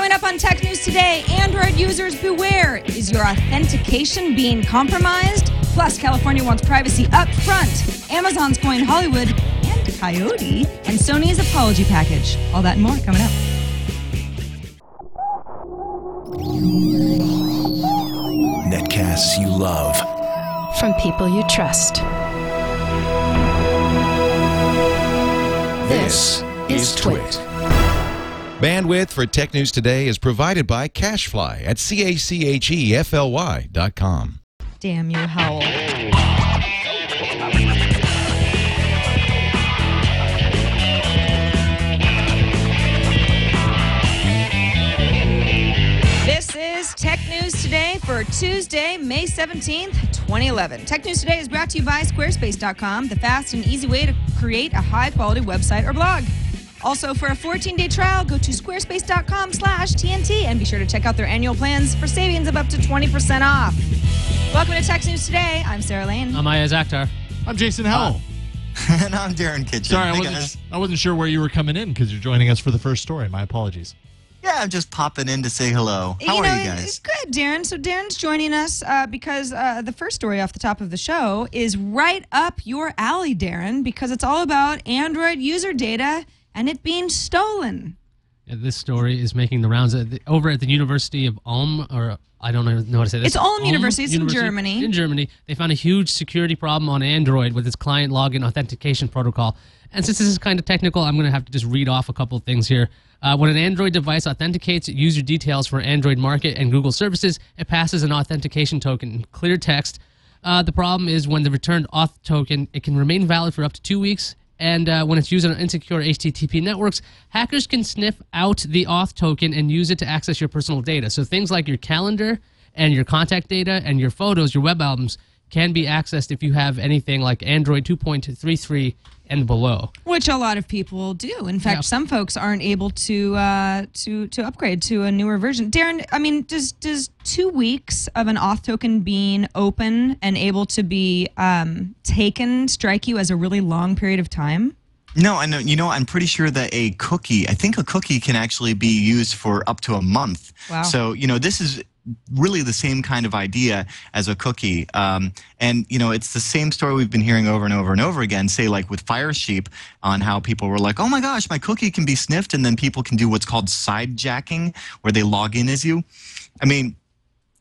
Coming up on Tech News today, Android users beware. Is your authentication being compromised? Plus, California wants privacy up front. Amazon's going Hollywood and Coyote, and Sony's apology package. All that and more coming up. Netcasts you love. From people you trust. This is Twit. Bandwidth for Tech News Today is provided by CacheFly at C-A-C-H-E-F-L-Y dot com. Damn you, Howell. This is Tech News Today for Tuesday, May 17th, 2011. Tech News Today is brought to you by Squarespace.com, the fast and easy way to create a high quality website or blog. Also, for a 14 day trial, go to squarespace.com slash TNT and be sure to check out their annual plans for savings of up to 20% off. Welcome to Tech News Today. I'm Sarah Lane. I'm Iyaz Akhtar. I'm Jason Howell. and I'm Darren Kitchen. Sorry, I wasn't. I wasn't sure where you were coming in because you're joining us for the first story. My apologies. Yeah, I'm just popping in to say hello. How you are know, you guys? good, Darren. So Darren's joining us uh, because uh, the first story off the top of the show is right up your alley, Darren, because it's all about Android user data and it being stolen. Yeah, this story is making the rounds at the, over at the University of Ulm, or I don't know how to say this. It's Ulm University. It's in Germany. In Germany, they found a huge security problem on Android with its client login authentication protocol. And since this is kind of technical, I'm going to have to just read off a couple of things here. Uh, when an Android device authenticates user details for Android Market and Google services, it passes an authentication token in clear text. Uh, the problem is when the returned auth token, it can remain valid for up to two weeks. And uh, when it's used on insecure HTTP networks, hackers can sniff out the auth token and use it to access your personal data. So things like your calendar and your contact data and your photos, your web albums, can be accessed if you have anything like Android 2.33 and below. Which a lot of people do. In fact, Yeah. some folks aren't able to uh, to to upgrade to a newer version. Darren, I mean, does does two weeks of an auth token being open and able to be um, taken strike you as a really long period of time? No, I know. You know, I'm pretty sure that a cookie, I think a cookie can actually be used for up to a month. Wow. So, you know, this is really the same kind of idea as a cookie. Um, and, you know, it's the same story we've been hearing over and over and over again, say, like with Firesheep, on how people were like, oh my gosh, my cookie can be sniffed. And then people can do what's called sidejacking, where they log in as you. I mean,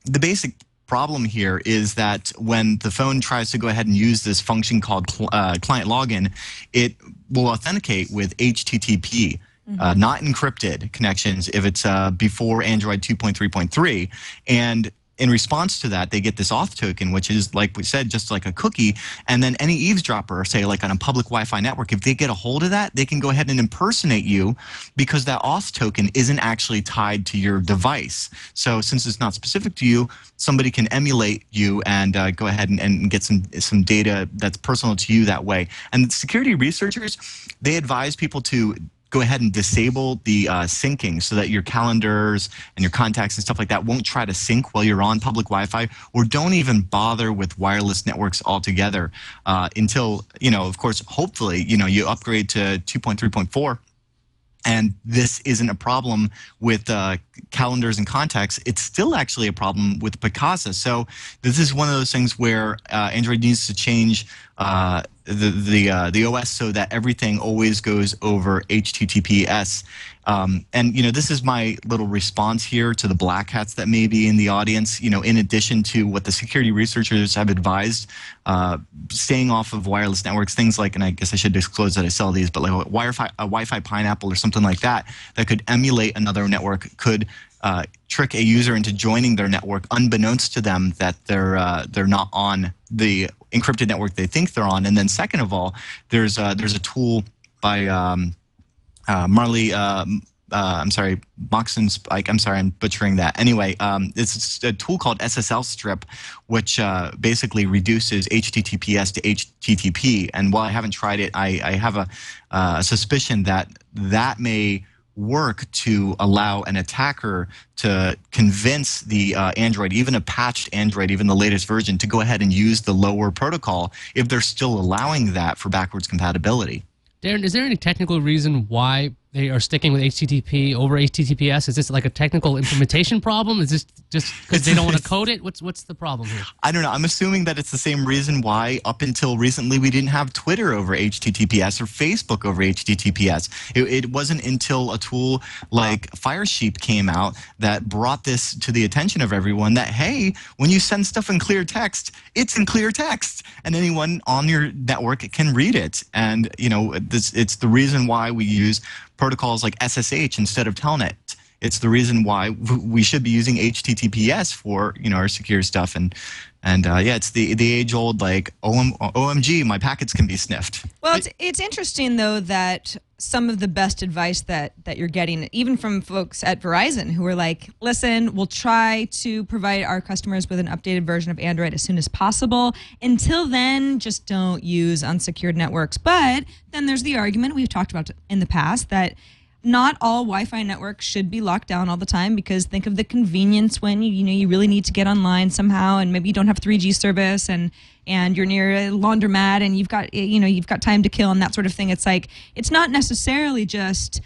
the basic problem here is that when the phone tries to go ahead and use this function called cl- uh, client login, it will authenticate with HTTP. Uh, not encrypted connections if it's uh, before Android 2.3.3. And in response to that, they get this auth token, which is, like we said, just like a cookie. And then any eavesdropper, say like on a public Wi Fi network, if they get a hold of that, they can go ahead and impersonate you because that auth token isn't actually tied to your device. So since it's not specific to you, somebody can emulate you and uh, go ahead and, and get some, some data that's personal to you that way. And security researchers, they advise people to go ahead and disable the uh, syncing so that your calendars and your contacts and stuff like that won't try to sync while you're on public Wi-Fi, or don't even bother with wireless networks altogether uh, until you know, of course, hopefully, you know, you upgrade to 2.3.4 and this isn't a problem with uh, calendars and contacts. It's still actually a problem with Picasa. So this is one of those things where uh, Android needs to change uh, the the uh, the OS so that everything always goes over HTTPS. Um, and you know, this is my little response here to the black hats that may be in the audience. You know, in addition to what the security researchers have advised, uh, staying off of wireless networks, things like, and I guess I should disclose that I sell these, but like a Wi-Fi, a Wi-Fi Pineapple or something like that, that could emulate another network, could uh, trick a user into joining their network unbeknownst to them that they're uh, they're not on the encrypted network they think they're on. And then second of all, there's uh, there's a tool by um, uh, Marley. Uh, uh, I'm sorry, Moxon Spike. I'm sorry, I'm butchering that. Anyway, um, it's a tool called SSL Strip, which uh, basically reduces HTTPS to HTTP. And while I haven't tried it, I, I have a, uh, a suspicion that that may work to allow an attacker to convince the uh, Android, even a patched Android, even the latest version, to go ahead and use the lower protocol if they're still allowing that for backwards compatibility. Darren, is there any technical reason why they are sticking with HTTP over HTTPS? Is this like a technical implementation problem? Is this just because they don't want to code it? What's what's the problem here? I don't know. I'm assuming that it's the same reason why up until recently we didn't have Twitter over HTTPS or Facebook over HTTPS. It, it wasn't until a tool like Firesheep came out that brought this to the attention of everyone that hey, when you send stuff in clear text, it's in clear text, and anyone on your network can read it. And you know, this it's the reason why we use protocols like SSH instead of Telnet it's the reason why we should be using HTTPS for you know our secure stuff and and uh, yeah, it's the the age old like OM, OMG, my packets can be sniffed. Well, it's, it's interesting though that some of the best advice that that you're getting, even from folks at Verizon, who are like, "Listen, we'll try to provide our customers with an updated version of Android as soon as possible. Until then, just don't use unsecured networks." But then there's the argument we've talked about in the past that not all Wi-Fi networks should be locked down all the time because think of the convenience when you you know you really need to get online somehow and maybe you don't have 3G service and and you're near a laundromat and you've got you know you've got time to kill and that sort of thing. It's like it's not necessarily just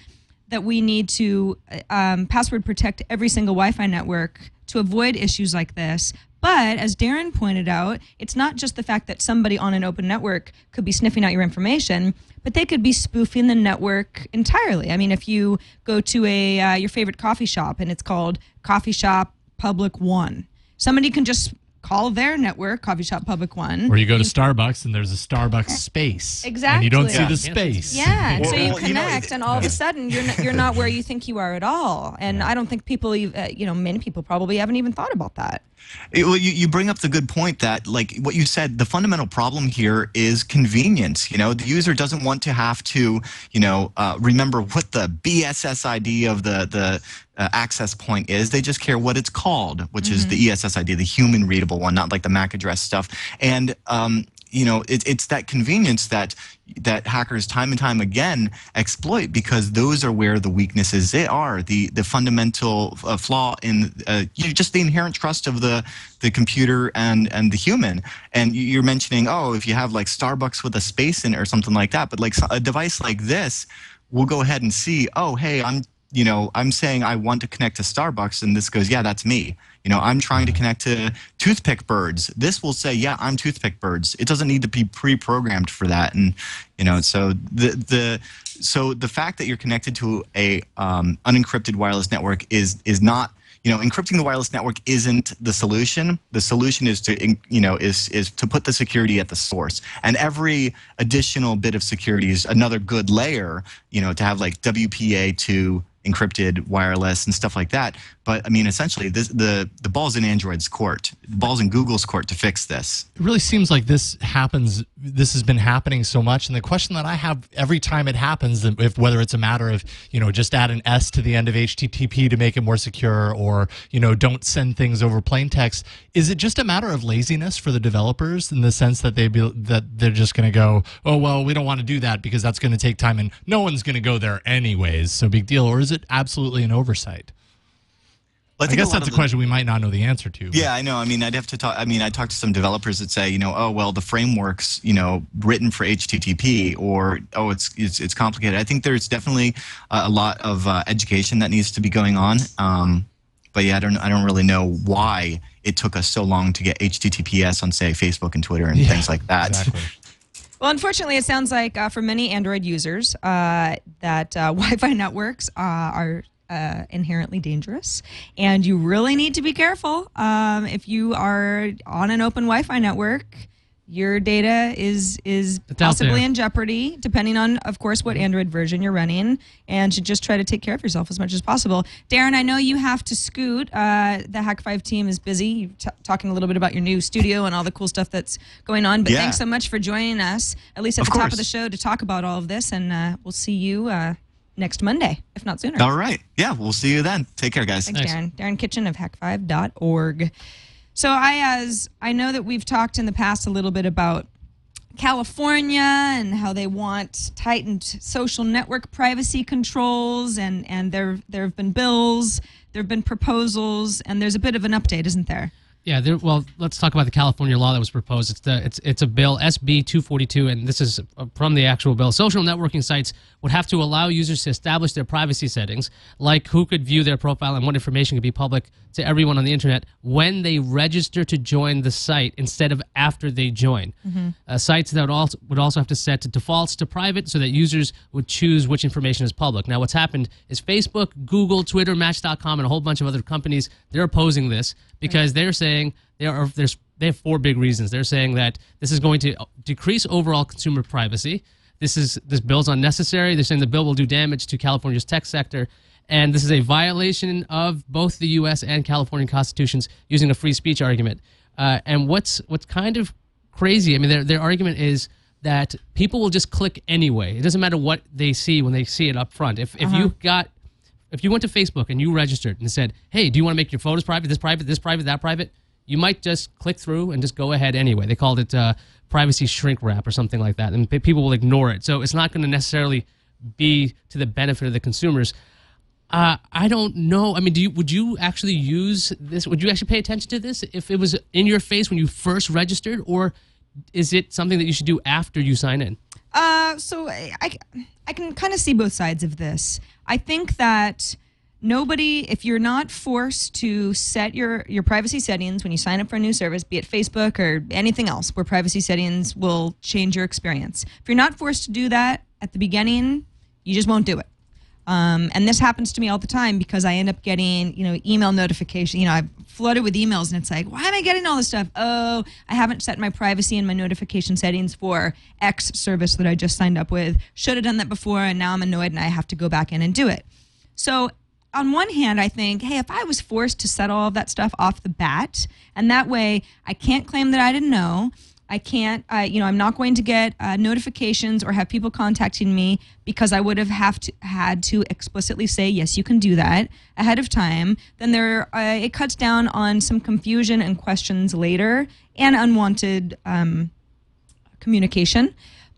that we need to um, password protect every single Wi-Fi network to avoid issues like this. But as Darren pointed out, it's not just the fact that somebody on an open network could be sniffing out your information, but they could be spoofing the network entirely. I mean, if you go to a uh, your favorite coffee shop and it's called Coffee Shop Public One, somebody can just call their network Coffee Shop Public One. Or you go to Starbucks and there's a Starbucks space. Exactly. And you don't see the space. Yeah, and Well, so you well, you know, connect, and all of a sudden you're not, you're not where you think you are at all. And I don't think people, ev- uh, you know, many people probably haven't even thought about that. It- well, you, you bring up the good point that, like what you said, the fundamental problem here is convenience. You know, the user doesn't want to have to, you know, uh, remember what the BSS ID of the the uh, access point is. They just care what it's called, which is the ESS ID, the human readable one, not like the MAC address stuff. And um, you know, it, it's that convenience that that hackers time and time again exploit because those are where the weaknesses they are. The the fundamental uh, flaw in uh, you know, just the inherent trust of the the computer and and the human. And you- you're mentioning, oh, if you have like Starbucks with a space in it or something like that, but like a device like this we will go ahead and see, oh, hey, I'm you know, I'm saying I want to connect to Starbucks, and this goes, yeah, that's me. You know, I'm trying to connect to Toothpick Birds. This will say, yeah, I'm Toothpick Birds. It doesn't need to be pre-programmed for that, and you know, so the the so the fact that you're connected to a um, unencrypted wireless network is is not you know encrypting the wireless network isn't the solution the solution is to you know is is to put the security at the source and every additional bit of security is another good layer you know to have like wpa2 encrypted wireless and stuff like that. But i mean essentially this, the the ball's in android's court. The ball's in google's court to fix this. It really seems like this happens. This has been happening so much, and the question that I have every time it happens, if whether it's a matter of you know just add an S to the end of HTTP to make it more secure, or you know don't send things over plain text, is it just a matter of laziness for the developers in the sense that they be that they're just going to go, oh well, we don't want to do that because that's going to take time, and no one's going to go there anyways, so big deal, or is it absolutely an oversight? I, think guess lot that's a the- question we might not know the answer to. but- Yeah, I know. I mean, I'd have to talk. I mean, I talked to some developers that say, you know, oh well, the framework's you know written for HTTP, or oh, it's it's, it's complicated. I think there's definitely uh, a lot of uh, education that needs to be going on. Um, but yeah, I don't I don't really know why it took us so long to get HTTPS on say Facebook and Twitter and Yeah, things like that. Exactly. Well, unfortunately, it sounds like uh, for many Android users uh, that uh, Wi-Fi networks uh, are uh, inherently dangerous, and you really need to be careful. Um, if you are on an open Wi-Fi network, your data is is It's possibly in jeopardy, depending on, of course, what Android version you're running, and should just try to take care of yourself as much as possible. Darren, I know you have to scoot. Uh, the Hak5 team is busy You're t- talking a little bit about your new studio and all the cool stuff that's going on. But Yeah. thanks so much for joining us, at least at Of the top of the show, to talk about all of this. And uh, we'll see you uh, next Monday, if not sooner. All right. Yeah, we'll see you then. Take care, guys. Thanks, Thanks. Darren. Darren Kitchen of hak5.org. So Iyaz I know that we've talked in the past a little bit about California and how they want tightened social network privacy controls and and there there have been bills, there have been proposals and there's a bit of an update, isn't there? Yeah, there, well, let's talk about the California law that was proposed. It's the it's it's a bill SB 242, and this is uh, from the actual bill. Social networking sites would have to allow users to establish their privacy settings, like who could view their profile and what information could be public to everyone on the internet when they register to join the site instead of after they join. Uh, sites that would also would also have to set to defaults to private so that users would choose which information is public. Now, what's happened is Facebook, Google, Twitter, Match.com, and a whole bunch of other companies they're opposing this because they're saying there are there's they have four big reasons. They're saying that this is going to decrease overall consumer privacy. This is this bill's unnecessary. They're saying the bill will do damage to California's tech sector, and this is a violation of both the U.S. and California constitutions using a free speech argument. Uh, and what's what's kind of crazy? I mean, their their argument is that people will just click anyway. It doesn't matter what they see when they see it up front. If if you got if you went to Facebook and you registered and said, "Hey, do you want to make your photos private? This private, this private, that private?" You might just click through and just go ahead anyway. They called it uh, privacy shrink wrap or something like that, and pe- people will ignore it. So it's not going to necessarily be to the benefit of the consumers. Uh, I don't know. I mean, do you would you actually use this? Would you actually pay attention to this if it was in your face when you first registered, or is it something that you should do after you sign in? Uh, so I, I, can kind of see both sides of this. I think that nobody, if you're not forced to set your, your privacy settings when you sign up for a new service, be it Facebook or anything else where privacy settings will change your experience. If you're not forced to do that at the beginning, you just won't do it. Um, and this happens to me all the time because I end up getting, you know, email notification. You know, I'm flooded with emails, and it's like, why am I getting all this stuff? Oh, I haven't set my privacy and my notification settings for X service that I just signed up with. Should have done that before, and now I'm annoyed, and I have to go back in and do it. So, on one hand, I think, hey, if I was forced to set all of that stuff off the bat, and that way I can't claim that I didn't know. I can't, you know, I'm not going to get uh, notifications or have people contacting me because I would have have to, had to explicitly say yes, you can do that ahead of time. Then there, uh, it cuts down on some confusion and questions later and unwanted um, communication.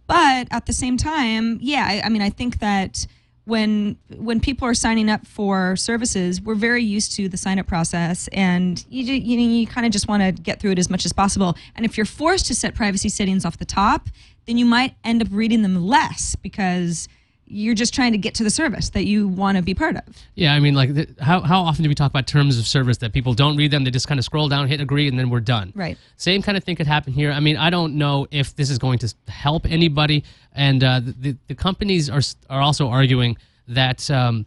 But at the same time, yeah, I, I mean, I think that when when people are signing up for services, we're very used to the sign up process, and you you, you kind of just want to get through it as much as possible. And if you're forced to set privacy settings off the top, then you might end up reading them less because you're just trying to get to the service that you want to be part of. Yeah, I mean, like, the, how, how often do we talk about terms of service that people don't read them? They just kind of scroll down, hit agree, and then we're done. Right. Same kind of thing could happen here. I mean, I don't know if this is going to help anybody, and uh, the, the companies are are also arguing that um,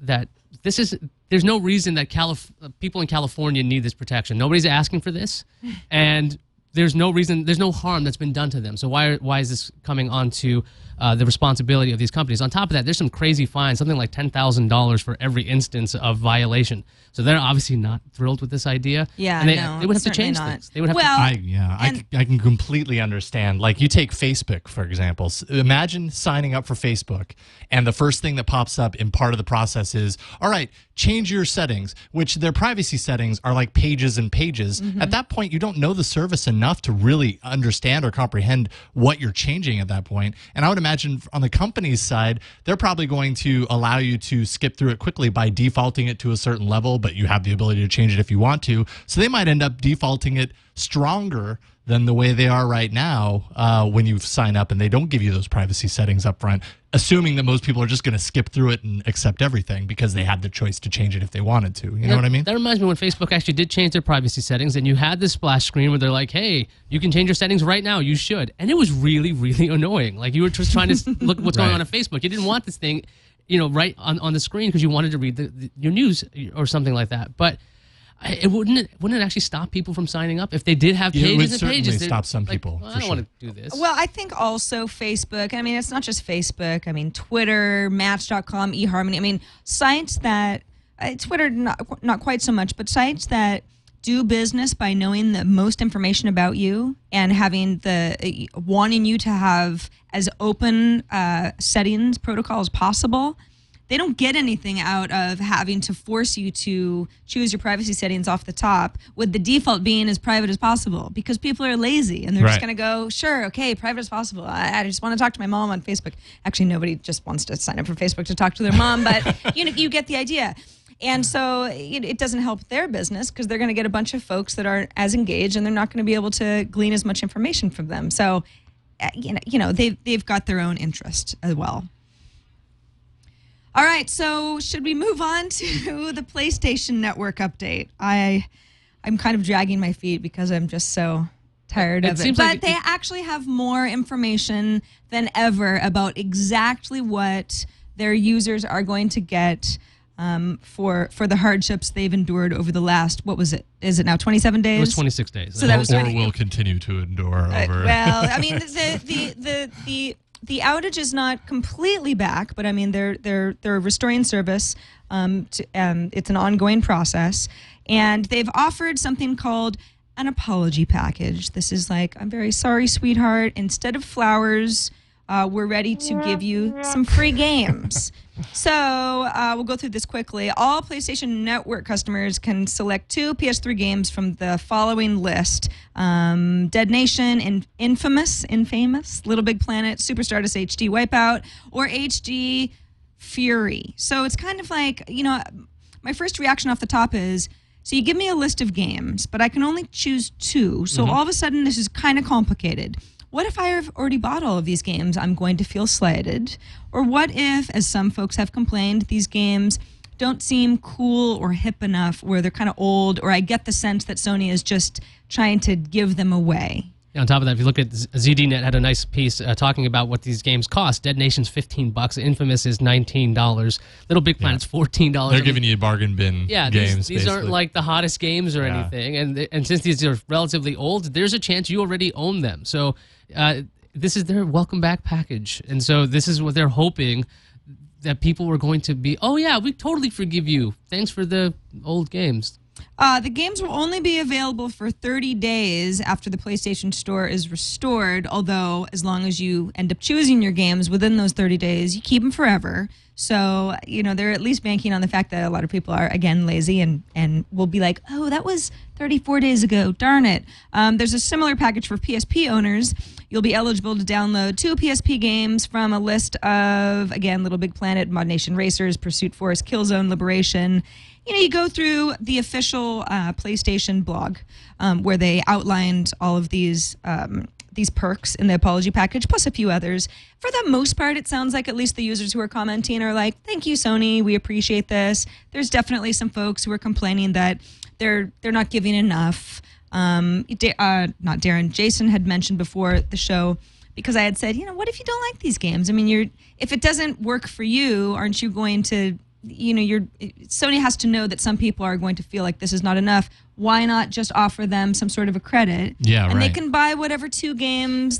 that this is there's no reason that Calif- people in California need this protection. Nobody's asking for this, and there's no reason, there's no harm that's been done to them. So why why is this coming onto uh, the responsibility of these companies? On top of that, there's some crazy fines, something like ten thousand dollars for every instance of violation. So they're obviously not thrilled with this idea. Yeah, and they, no, they would have to change not. things. They would have Well, to. I yeah, I, and- c- I can completely understand. Like you take Facebook for example. Imagine signing up for Facebook, and the first thing that pops up in part of the process is, all right, change your settings, which their privacy settings are like pages and pages. Mm-hmm. At that point, you don't know the service enough to really understand or comprehend what you're changing at that point. And I would imagine on the company's side, they're probably going to allow you to skip through it quickly by defaulting it to a certain level, but you have the ability to change it if you want to. So they might end up defaulting it stronger than the way they are right now uh, when you sign up and they don't give you those privacy settings up front, assuming that most people are just going to skip through it and accept everything because they had the choice to change it if they wanted to. You know what I mean? That reminds me when Facebook actually did change their privacy settings, and you had this splash screen where they're like, "Hey, you can change your settings right now. You should." And it was really, really annoying. Like you were just trying to look what's going on on Facebook. You didn't want this thing, you know, right on, on the screen because you wanted to read the, the, your news or something like that. But I- it wouldn't it, wouldn't it actually stop people from signing up if they did have Yeah, it pages would and certainly pages? They'd- stop some like, people, "Well, for I don't want to do this. Well, I think also Facebook. I mean, it's not just Facebook. I mean, Twitter, Match.com, eHarmony. I mean, sites that uh, Twitter not not quite so much, but sites that do business by knowing the most information about you and having the uh, wanting you to have as open uh, settings protocol as possible. They don't get anything out of having to force you to choose your privacy settings off the top, with the default being as private as possible, because people are lazy and they're just going to go, sure, okay, private as possible. I, I just want to talk to my mom on Facebook. Actually, nobody just wants to sign up for Facebook to talk to their mom, but you know, you get the idea. And so it, it doesn't help their business because they're going to get a bunch of folks that aren't as engaged and they're not going to be able to glean as much information from them. So, uh, you know, you know they've, they've got their own interest as well. All right, so should we move on to the PlayStation Network update? I, I'm kind of dragging my feet because I'm just so tired It of it. seems But like they it- actually have more information than ever about exactly what their users are going to get um, for for the hardships they've endured over the last what was it? Is it now 27 days? It was 26 days. So that was or 20 will continue to endure uh, over. well, I mean, the the the the the outage is not completely back, but I mean, they're they're they're restoring service. Um, to, um, it's an ongoing process, and they've offered something called an apology package. This is like, I'm very sorry, sweetheart. Instead of flowers, uh, we're ready to give you some free games. So uh, we'll go through this quickly. All PlayStation Network customers can select two PS3 games from the following list: um, Dead Nation, and Infamous, Infamous, Little Big Planet, Super Stardust HD Wipeout, or HD Fury. So it's kind of like you know, my first reaction off the top is. So you give me a list of games, but I can only choose two. So all of a sudden, this is kind of complicated. What if I have already bought all of these games? I'm going to feel slighted. Or what if, as some folks have complained, these games don't seem cool or hip enough, where they're kind of old, or I get the sense that Sony is just trying to give them away. On top of that, if you look at ZDNet, had a nice piece uh, talking about what these games cost. Dead Nation's 15 bucks. Infamous is 19 dollars. Little Big Planet's 14 dollars. They're giving you a bargain bin yeah, these, games. these aren't like the hottest games or Yeah. anything, and and since these are relatively old, there's a chance you already own them. So uh, this is their welcome back package, and so this is what they're hoping that people were going to be. Oh yeah, we totally forgive you. Thanks for the old games. Uh, the games will only be available for 30 days after the PlayStation Store is restored. Although, as long as you end up choosing your games within those 30 days, you keep them forever. So, you know, they're at least banking on the fact that a lot of people are, again, lazy and, and will be like, oh, that was 34 days ago. Darn it. Um, there's a similar package for PSP owners. You'll be eligible to download two PSP games from a list of, again, Little Big Planet, ModNation Racers, Pursuit Force, Killzone, Liberation you know, you go through the official uh, PlayStation blog um, where they outlined all of these um, these perks in the apology package, plus a few others. For the most part, it sounds like at least the users who are commenting are like, "Thank you, Sony. We appreciate this." There's definitely some folks who are complaining that they're they're not giving enough. Um, uh, not Darren, Jason had mentioned before the show because I had said, you know, what if you don't like these games? I mean, you're if it doesn't work for you, aren't you going to you know, you're Sony has to know that some people are going to feel like this is not enough. Why not just offer them some sort of a credit? Yeah, and they can buy whatever two games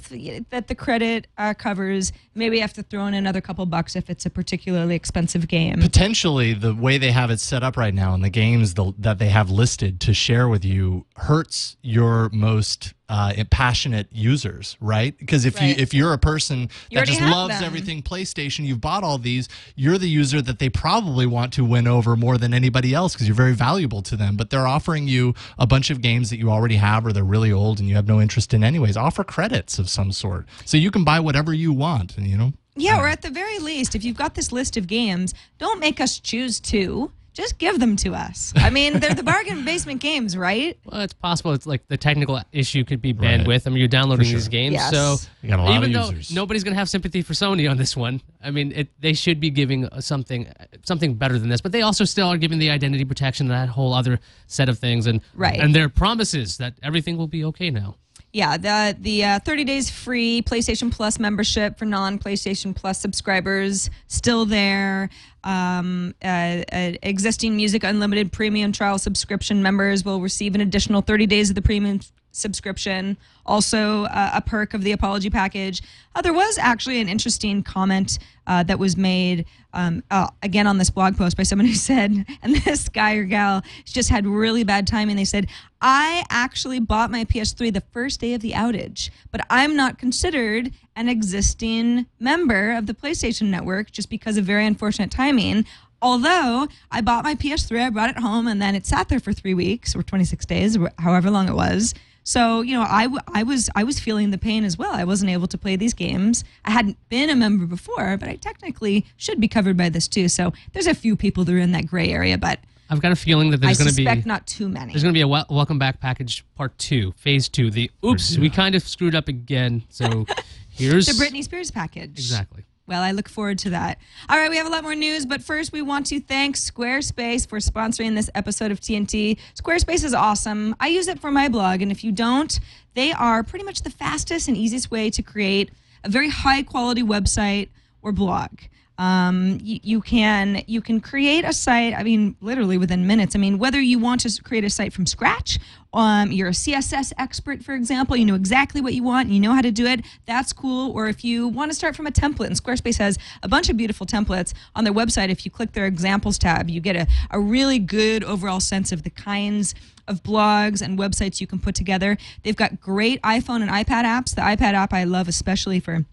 that the credit uh, covers. Maybe have to throw in another couple bucks if it's a particularly expensive game. potentially the way they have it set up right now and the games the, that they have listed to share with you hurts your most uh, passionate users, right? Because if you if you're a person You that just loves them. everything PlayStation, you've bought all these, you're the user that they probably want to win over more than anybody else because you're very valuable to them. But they're offering you a bunch of games that you already have or they're really old and you have no interest in anyways. Offer credits of some sort so you can buy whatever you want, you know. Yeah, or at the very least, if you've got this list of games, don't make us choose two. Just give them to us. I mean, they're the bargain basement games, right? Well, it's possible. It's like the technical issue could be Right. bandwidth. I mean, you're downloading sure. these games, Yes. so You got a lot even of though users. nobody's gonna have sympathy for Sony on this one, I mean, it, they should be giving uh, something something better than this. But they also still are giving the identity protection and that whole other set of things, and Right. and their promises that everything will be okay now. Yeah, the the uh, 30 days free PlayStation Plus membership for non PlayStation Plus subscribers still there. Um, uh, uh, existing Music Unlimited premium trial subscription members will receive an additional 30 days of the premium subscription. Also, uh, a perk of the apology package. Uh, there was actually an interesting comment uh, that was made um, uh, again on this blog post by someone who said, and this guy or gal just had really bad timing. They said, I actually bought my PS3 the first day of the outage, but I'm not considered an existing member of the PlayStation Network just because of very unfortunate timing. Although I bought my PS3, I brought it home, and then it sat there for three weeks or 26 days, however long it was. So you know, I, w- I was I was feeling the pain as well. I wasn't able to play these games. I hadn't been a member before, but I technically should be covered by this too. So there's a few people that are in that gray area, but I've got a feeling that there's going to be not too many. there's going to be a wel- welcome back package part two, phase two. The oops, we kind of screwed up again. So here's the Britney Spears package. exactly. Well, I look forward to that. All right, we have a lot more news, but first we want to thank Squarespace for sponsoring this episode of TNT. Squarespace is awesome. I use it for my blog, and if you don't, they are pretty much the fastest and easiest way to create a very high quality website or blog. Um, you, you can you can create a site. I mean, literally within minutes. I mean, whether you want to create a site from scratch, um, you're a CSS expert, for example, you know exactly what you want, and you know how to do it. That's cool. Or if you want to start from a template, and Squarespace has a bunch of beautiful templates on their website. If you click their examples tab, you get a, a really good overall sense of the kinds of blogs and websites you can put together. They've got great iPhone and iPad apps. The iPad app I love especially for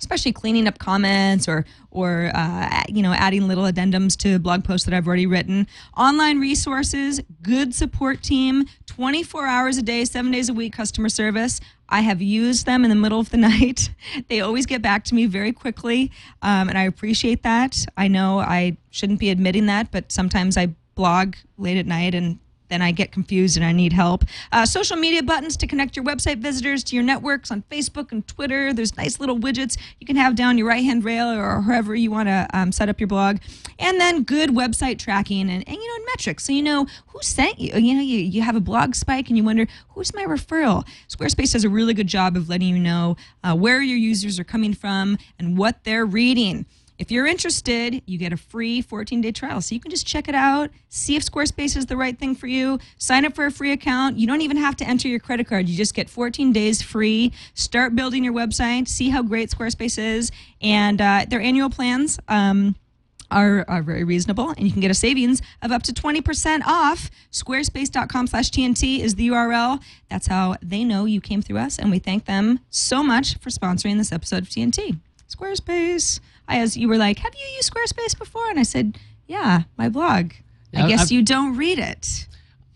especially cleaning up comments or or uh, you know adding little addendums to blog posts that I've already written. Online resources, good support team, 24 hours a day, seven days a week customer service. I have used them in the middle of the night. They always get back to me very quickly, um, and I appreciate that. I know I shouldn't be admitting that, but sometimes I blog late at night and then I get confused and I need help. Uh, social media buttons to connect your website visitors to your networks on Facebook and Twitter. There's nice little widgets you can have down your right hand rail or wherever you want to um, set up your blog. And then good website tracking and, and you know and metrics, so you know who sent you. You know you, you have a blog spike and you wonder who's my referral. Squarespace does a really good job of letting you know uh, where your users are coming from and what they're reading. If you're interested, you get a free 14 day trial. So you can just check it out, see if Squarespace is the right thing for you, sign up for a free account. You don't even have to enter your credit card. You just get 14 days free. Start building your website, see how great Squarespace is. And uh, their annual plans, um, are, are very reasonable and you can get a savings of up to 20% off squarespace.com slash tnt is the url that's how they know you came through us and we thank them so much for sponsoring this episode of tnt squarespace as you were like have you used squarespace before and i said yeah my blog Yeah, i guess I've- you don't read it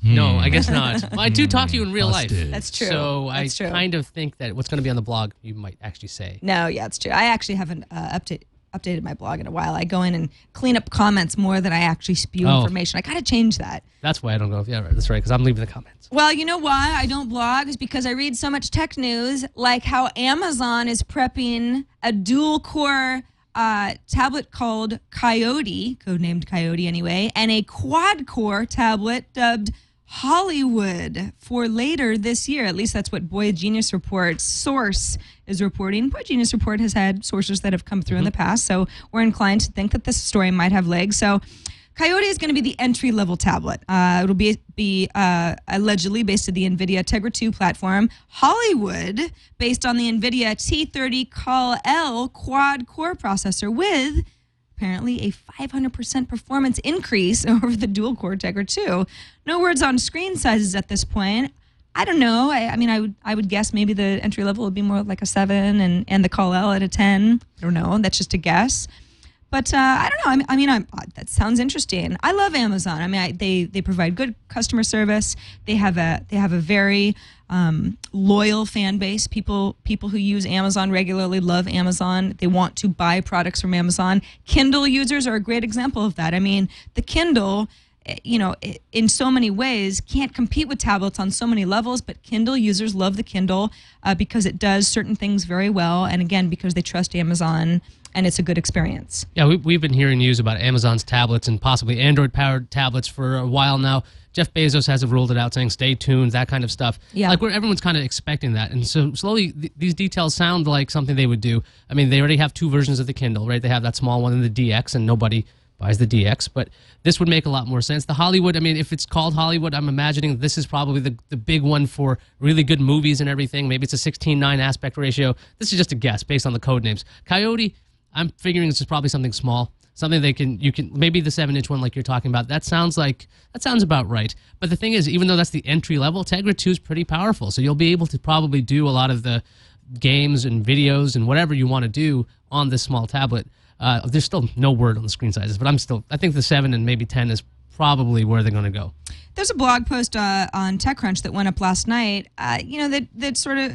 No, I guess not. Well, I do talk to you in real life. Busted. That's true. So That's I true. kind of think that what's going to be on the blog, you might actually say. No, yeah, it's true. I actually haven't uh, update, updated my blog in a while. I go in and clean up comments more than I actually spew Oh. information. I got to change that. That's why I don't go. Yeah, right, that's right. Because I'm leaving the comments. Well, you know why I don't blog is because I read so much tech news, like how Amazon is prepping a dual core uh, tablet called Coyote, codenamed Coyote anyway, and a quad core tablet dubbed Hollywood for later this year. At least that's what Boy Genius Report's source is reporting. Boy Genius Report has had sources that have come through in the past, so we're inclined to think that this story might have legs. So Coyote is going to be the entry level tablet. Uh, it'll be be uh, allegedly based on the NVIDIA Tegra 2 platform. Hollywood, based on the NVIDIA T30 Kal-El quad core processor with apparently a 500% performance increase over the dual core Tegra 2. No words on screen sizes at this point. I don't know. I, I mean, I would I would guess maybe the entry level would be more like a seven, and and the Kal-El at a ten. I don't know. That's just a guess. But uh, I don't know. I mean, I mean I'm, uh, that sounds interesting. I love Amazon. I mean, I, they they provide good customer service. They have a they have a very um, loyal fan base. People people who use Amazon regularly love Amazon. They want to buy products from Amazon. Kindle users are a great example of that. I mean, the Kindle eh, you know, in so many ways, can't compete with tablets on so many levels. But Kindle users love the Kindle uh, because it does certain things very well, and again, because they trust Amazon and it's a good experience. Yeah, we, we've been hearing news about Amazon's tablets and possibly Android powered tablets for a while now. Jeff Bezos hasn't ruled it out, saying stay tuned, that kind of stuff. Yeah. Like, where everyone's kind of expecting that. And so slowly, th- these details sound like something they would do. I mean, they already have two versions of the Kindle, right? They have that small one and the DX, and nobody buys the DX. But this would make a lot more sense. The Hollywood, I mean, if it's called Hollywood, I'm imagining this is probably the, the big one for really good movies and everything. Maybe it's a 16 9 aspect ratio. This is just a guess based on the code names. Coyote, I'm figuring this is probably something small, something they can you can maybe the seven inch one like you're talking about. That sounds like that sounds about right. But the thing is, even though that's the entry level, Tegra 2 is pretty powerful, so you'll be able to probably do a lot of the games and videos and whatever you want to do on this small tablet. Uh, there's still no word on the screen sizes, but I'm still I think the seven and maybe ten is probably where they're going to go. There's a blog post uh, on TechCrunch that went up last night. Uh, you know that that sort of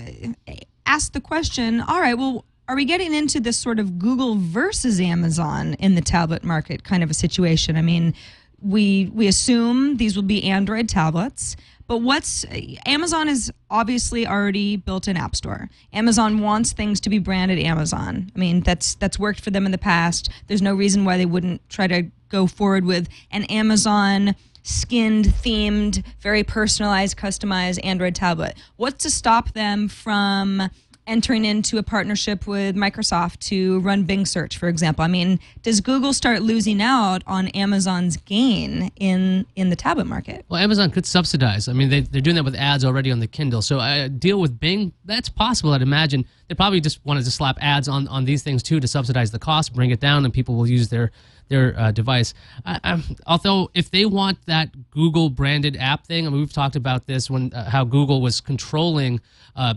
asked the question. All right, well, are we getting into this sort of Google versus Amazon in the tablet market kind of a situation? I mean, we we assume these will be Android tablets. But what's Amazon is obviously already built an app store. Amazon wants things to be branded Amazon. I mean, that's that's worked for them in the past. There's no reason why they wouldn't try to go forward with an Amazon skinned, themed, very personalized, customized Android tablet. What's to stop them from entering into a partnership with Microsoft to run Bing search, for example? I mean, does Google start losing out on Amazon's gain in in the tablet market? Well, Amazon could subsidize. I mean, they, they're doing that with ads already on the Kindle. So a deal with Bing, that's possible. I'd imagine they probably just wanted to slap ads on, on these things too to subsidize the cost, bring it down, and people will use their their uh, device. Although, if they want that Google branded app thing, I mean, we've talked about this when uh, how Google was controlling. Uh,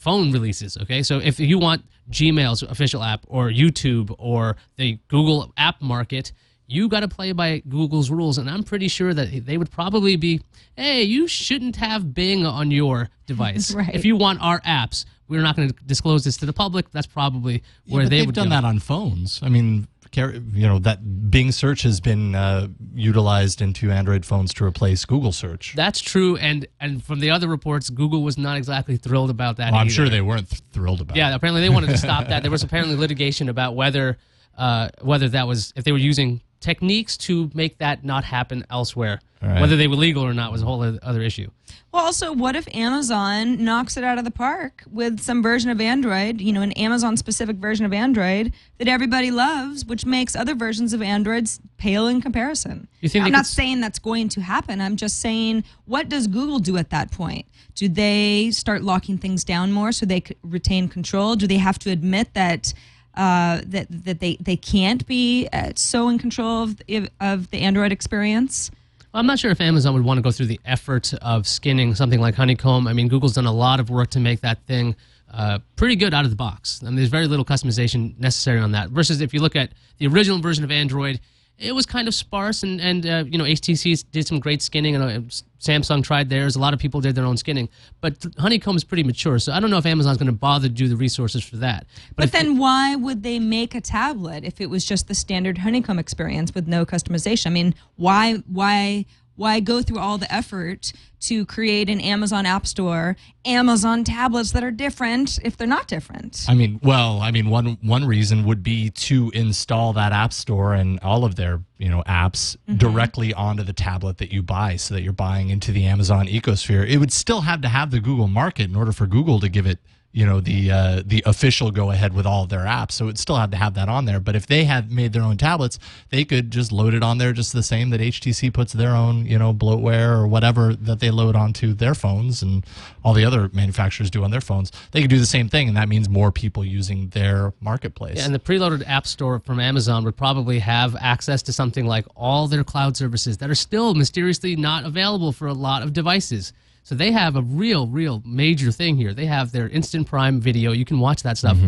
phone releases. Okay, so if you want Gmail's official app or YouTube or the Google app market, you got to play by Google's rules. And I'm pretty sure that they would probably be, hey, you shouldn't have Bing on your device. Right. If you want our apps, we're not going to disclose this to the public. That's probably where Yeah, they they've would done go. that on phones. I mean, you know that Bing search has been uh, utilized into Android phones to replace Google search. That's true, and and from the other reports, Google was not exactly thrilled about that. Well, I'm sure they weren't th- thrilled about. Yeah, it. apparently they wanted to stop that. There was apparently litigation about whether uh, whether that was if they were using techniques to make that not happen elsewhere. Right. Whether they were legal or not was a whole other issue. Well, also, what if Amazon knocks it out of the park with some version of Android, you know, an Amazon specific version of Android that everybody loves, which makes other versions of Androids pale in comparison? You think I'm not could- saying that's going to happen. I'm just saying, what does Google do at that point? Do they start locking things down more so they retain control? Do they have to admit that? Uh, that that they, they can't be uh, so in control of, of the Android experience. Well, I'm not sure if Amazon would want to go through the effort of skinning something like Honeycomb. I mean, Google's done a lot of work to make that thing uh, pretty good out of the box. I mean, there's very little customization necessary on that. Versus if you look at the original version of Android, it was kind of sparse, and and uh, you know HTC did some great skinning, and uh, Samsung tried theirs. A lot of people did their own skinning, but Honeycomb is pretty mature, so I don't know if Amazon's going to bother to do the resources for that. But if- then why would they make a tablet if it was just the standard honeycomb experience with no customization? I mean, why why why go through all the effort to create an Amazon App Store, Amazon tablets that are different if they're not different? I mean, well, I mean, one one reason would be to install that app store and all of their you know apps mm-hmm. directly onto the tablet that you buy, so that you're buying into the Amazon ecosphere. It would still have to have the Google market in order for Google to give it you know the uh, the official go ahead with all of their apps. So it still had to have that on there. But if they had made their own tablets, they could just load it on there just the same that HTC puts their own you know bloatware or whatever that they load onto their phones and all the other manufacturers do on their phones. They could do the same thing, and that means more people using their marketplace. Yeah, and the preloaded app store from Amazon would probably have access to something like all their cloud services that are still mysteriously not available for a lot of devices. So they have a real, real major thing here. They have their Instant Prime video. You can watch that stuff.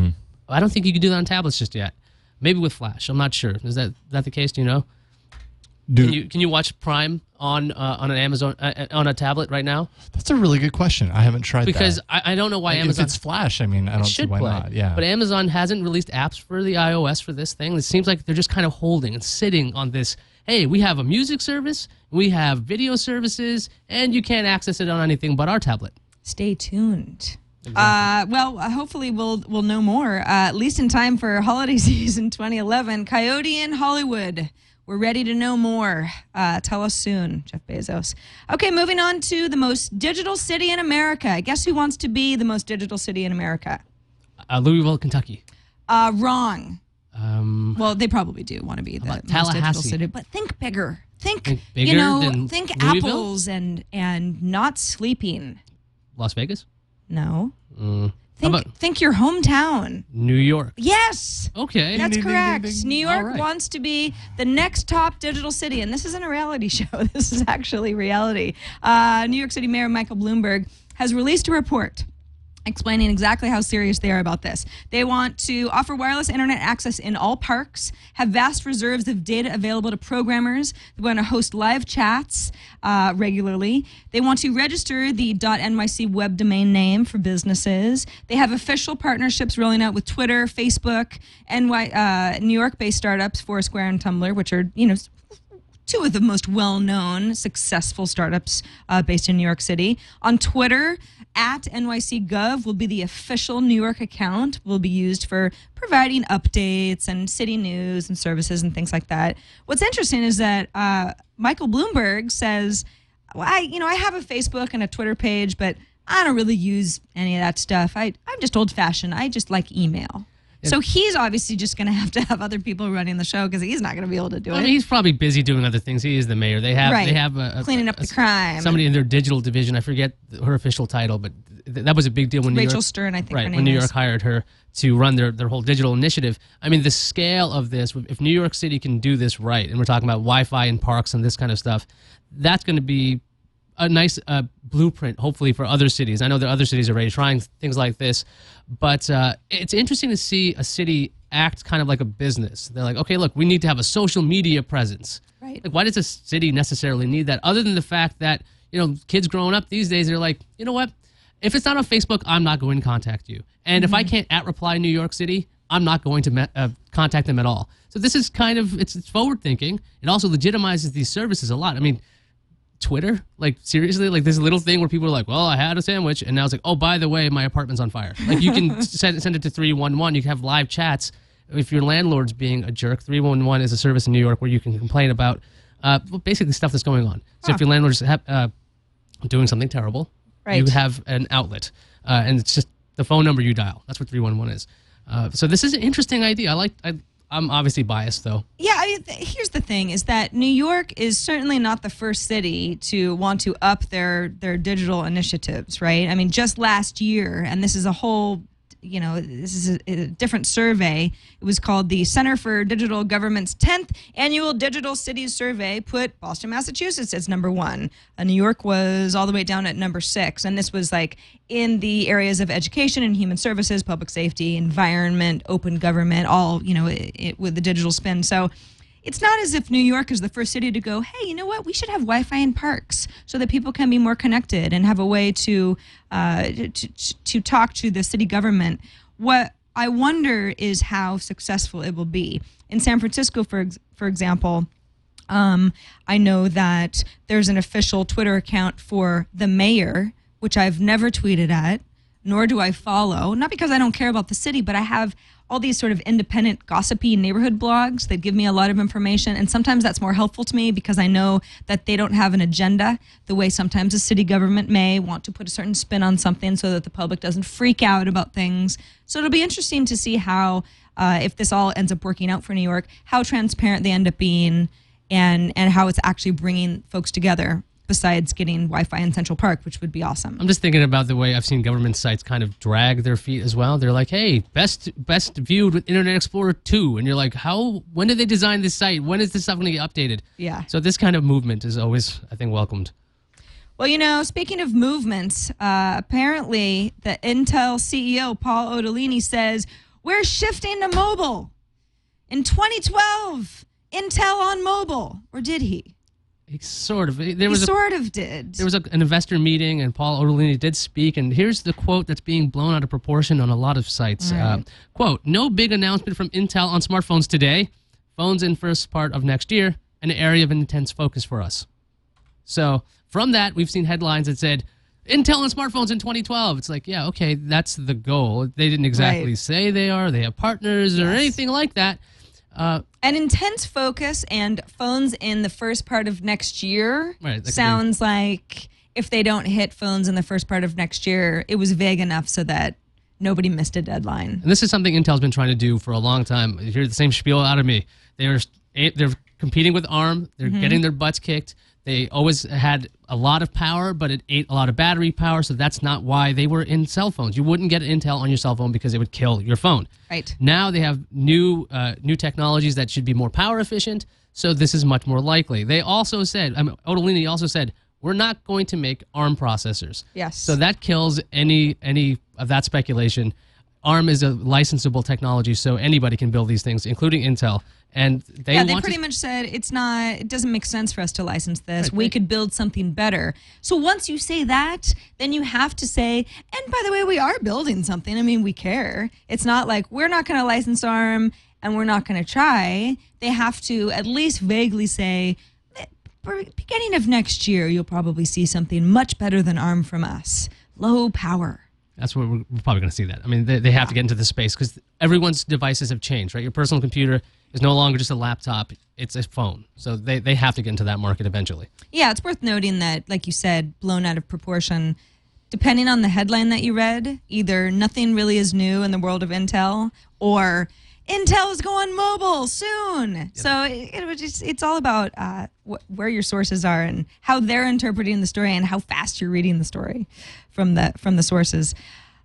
I don't think you can do that on tablets just yet. Maybe with Flash. I'm not sure. Is that that the case? Do you know? Do- Can you can you watch Prime on uh, on an Amazon uh, on a tablet right now? That's a really good question. I haven't tried Because that. I, I don't know why if Amazon it's Flash, I mean, I don't see why play. not. Yeah, But Amazon hasn't released apps for the iOS for this thing. It seems like they're just kind of holding and sitting on this. Hey, we have a music service, we have video services, and you can't access it on anything but our tablet. Stay tuned. Uh, well, uh, hopefully we'll we'll know more uh, at least in time for holiday season 2011. Coyote in Hollywood. We're ready to know more. Uh, tell us soon, Jeff Bezos. Okay, moving on to the most digital city in America. Guess who wants to be the most digital city in America? Uh, Louisville, Kentucky. Uh, wrong. Um, Well, they probably do want to be the about most digital Tallahassee? city, but think bigger. Think, Think you know, than think Louisville? apples and and not sleeping. Las Vegas. No. Mm. Think about think your hometown. New York? Yes. Okay. That's ding, ding, correct. ding, ding. New York right. wants to be the next top digital city, and this isn't a reality show. This is actually reality. Uh, New York City Mayor Michael Bloomberg has released a report explaining exactly how serious they are about this. They want to offer wireless internet access in all parks, have vast reserves of data available to programmers. They want to host live chats uh, regularly. They want to register the .nyc web domain name for businesses. They have official partnerships rolling out with Twitter, Facebook, NY, uh, New York-based startups, Foursquare and Tumblr, which are you know two of the most well-known successful startups uh, based in New York City. On Twitter, at NYC.gov will be the official New York account. Will be used for providing updates and city news and services and things like that. What's interesting is that uh, Michael Bloomberg says, well, "I, you know, I have a Facebook and a Twitter page, but." I don't really use any of that stuff. I, I'm just old fashioned. I just like email. So he's obviously just going to have to have other people running the show because he's not going to be able to do I it. mean, he's probably busy doing other things. He is the mayor. They have Right. they have a, a- Cleaning up a- the crime. Somebody in their digital division. I forget her official title, but th- that was a big deal when New Rachel York, Stern, I think right when New is. York hired her to run their their whole digital initiative. I mean, the scale of this. If New York City can do this right, and we're talking about Wi-Fi in parks and this kind of stuff, that's going to be a nice uh, blueprint, hopefully, for other cities. I know that other cities are already trying things like this, but uh, it's interesting to see a city act kind of like a business. They're like, okay, look, we need to have a social media presence. Right. Like, why does a city necessarily need that? Other than the fact that you know, kids growing up these days, they're like, you know what? If it's not on Facebook, I'm not going to contact you. And if I can't at reply New York City, I'm not going to me- uh, contact them at all. So this is kind of it's, it's forward thinking. It also legitimizes these services a lot. I mean, Twitter? Like seriously? Like this little thing where people are like, "Well, I had a sandwich," and now it's like, "Oh, by the way, my apartment's on fire." Like you can send send it to three one one. You can have live chats. If your landlord's being a jerk, three one one is a service in New York where you can complain about uh, basically stuff that's going on. So if your landlord's ha- uh, doing something terrible, Right. you have an outlet, uh, and it's just the phone number you dial. That's what three one one is. Uh, so this is an interesting idea. I like. I, I'm obviously biased though. Yeah, I mean, th- here's the thing: is that New York is certainly not the first city to want to up their their digital initiatives, right? I mean, just last year, and this is a whole, you know, this is a, a different survey. It was called the Center for Digital Government's 10th Annual Digital Cities Survey. Put Boston, Massachusetts as number one. Uh, New York was all the way down at number six, and this was like in the areas of education and human services, public safety, environment, open government, all you know, it, it, with the digital spin. So it's not as if New York is the first city to go, hey, you know what? We should have Wi-Fi in parks so that people can be more connected and have a way to uh, to to talk to the city government. What I wonder is how successful it will be in San Francisco, for for example. Um, I know that there's an official Twitter account for the mayor, which I've never tweeted at, nor do I follow. Not because I don't care about the city, but I have all these sort of independent, gossipy neighborhood blogs that give me a lot of information. And sometimes that's more helpful to me because I know that they don't have an agenda the way sometimes a city government may want to put a certain spin on something so that the public doesn't freak out about things. So it'll be interesting to see how, uh, if this all ends up working out for New York, how transparent they end up being and and how it's actually bringing folks together besides getting Wi-Fi in Central Park, which would be awesome. I'm just thinking about the way I've seen government sites kind of drag their feet as well. They're like, "Hey, best best viewed with Internet Explorer 2." And you're like, "How when did they design this site? When is this stuff going to get updated?" Yeah. So this kind of movement is always I think welcomed. Well, you know, speaking of movements, uh, apparently the Intel CEO Paul Otellini says we're shifting to mobile. In 2012, Intel on mobile, or did he? He sort of there He was a, sort of did. there was a, an investor meeting and Paul Otellini did speak and here's the quote that's being blown out of proportion on a lot of sites. Uh, quote, "No big announcement from Intel on smartphones today. Phones in first part of next year, an area of intense focus for us." So from that, we've seen headlines that said Intel on smartphones in 2012. It's like, yeah, okay, that's the goal. They didn't exactly Right. say they are. They have partners or anything like that. Uh, An intense focus and phones in the first part of next year Right, could be- sounds like if they don't hit phones in the first part of next year, it was vague enough so that nobody missed a deadline. And this is something Intel's been trying to do for a long time. You hear the same spiel out of me. They're they're competing with ARM. They're getting their butts kicked. They always had a lot of power, but it ate a lot of battery power. So that's not why they were in cell phones. You wouldn't get Intel on your cell phone because it would kill your phone. Right. Now they have new uh, new technologies that should be more power efficient. So this is much more likely. They also said, I mean, Otellini also said, we're not going to make ARM processors. Yes. So that kills any any of that speculation. ARM is a licensable technology, so anybody can build these things, including Intel. And they yeah, they pretty to, much said it's not. It doesn't make sense for us to license this. Right, we they- could build something better. So once you say that, then you have to say, and by the way, we are building something. I mean, we care. It's not like we're not going to license ARM and we're not going to try. They have to at least vaguely say. "Eh, Beginning of next year, you'll probably see something much better than ARM from us. Low power. That's what we're, we're probably going to see that. I mean, they, they have to get into the space because everyone's devices have changed, right? Your personal computer is no longer just a laptop; it's a phone. So they, they have to get into that market eventually. Yeah, it's worth noting that, like you said, blown out of proportion. Depending on the headline that you read, either nothing really is new in the world of Intel, or Intel is going mobile soon. So it, it just, it's all about uh, wh- where your sources are and how they're interpreting the story and how fast you're reading the story from the from the sources.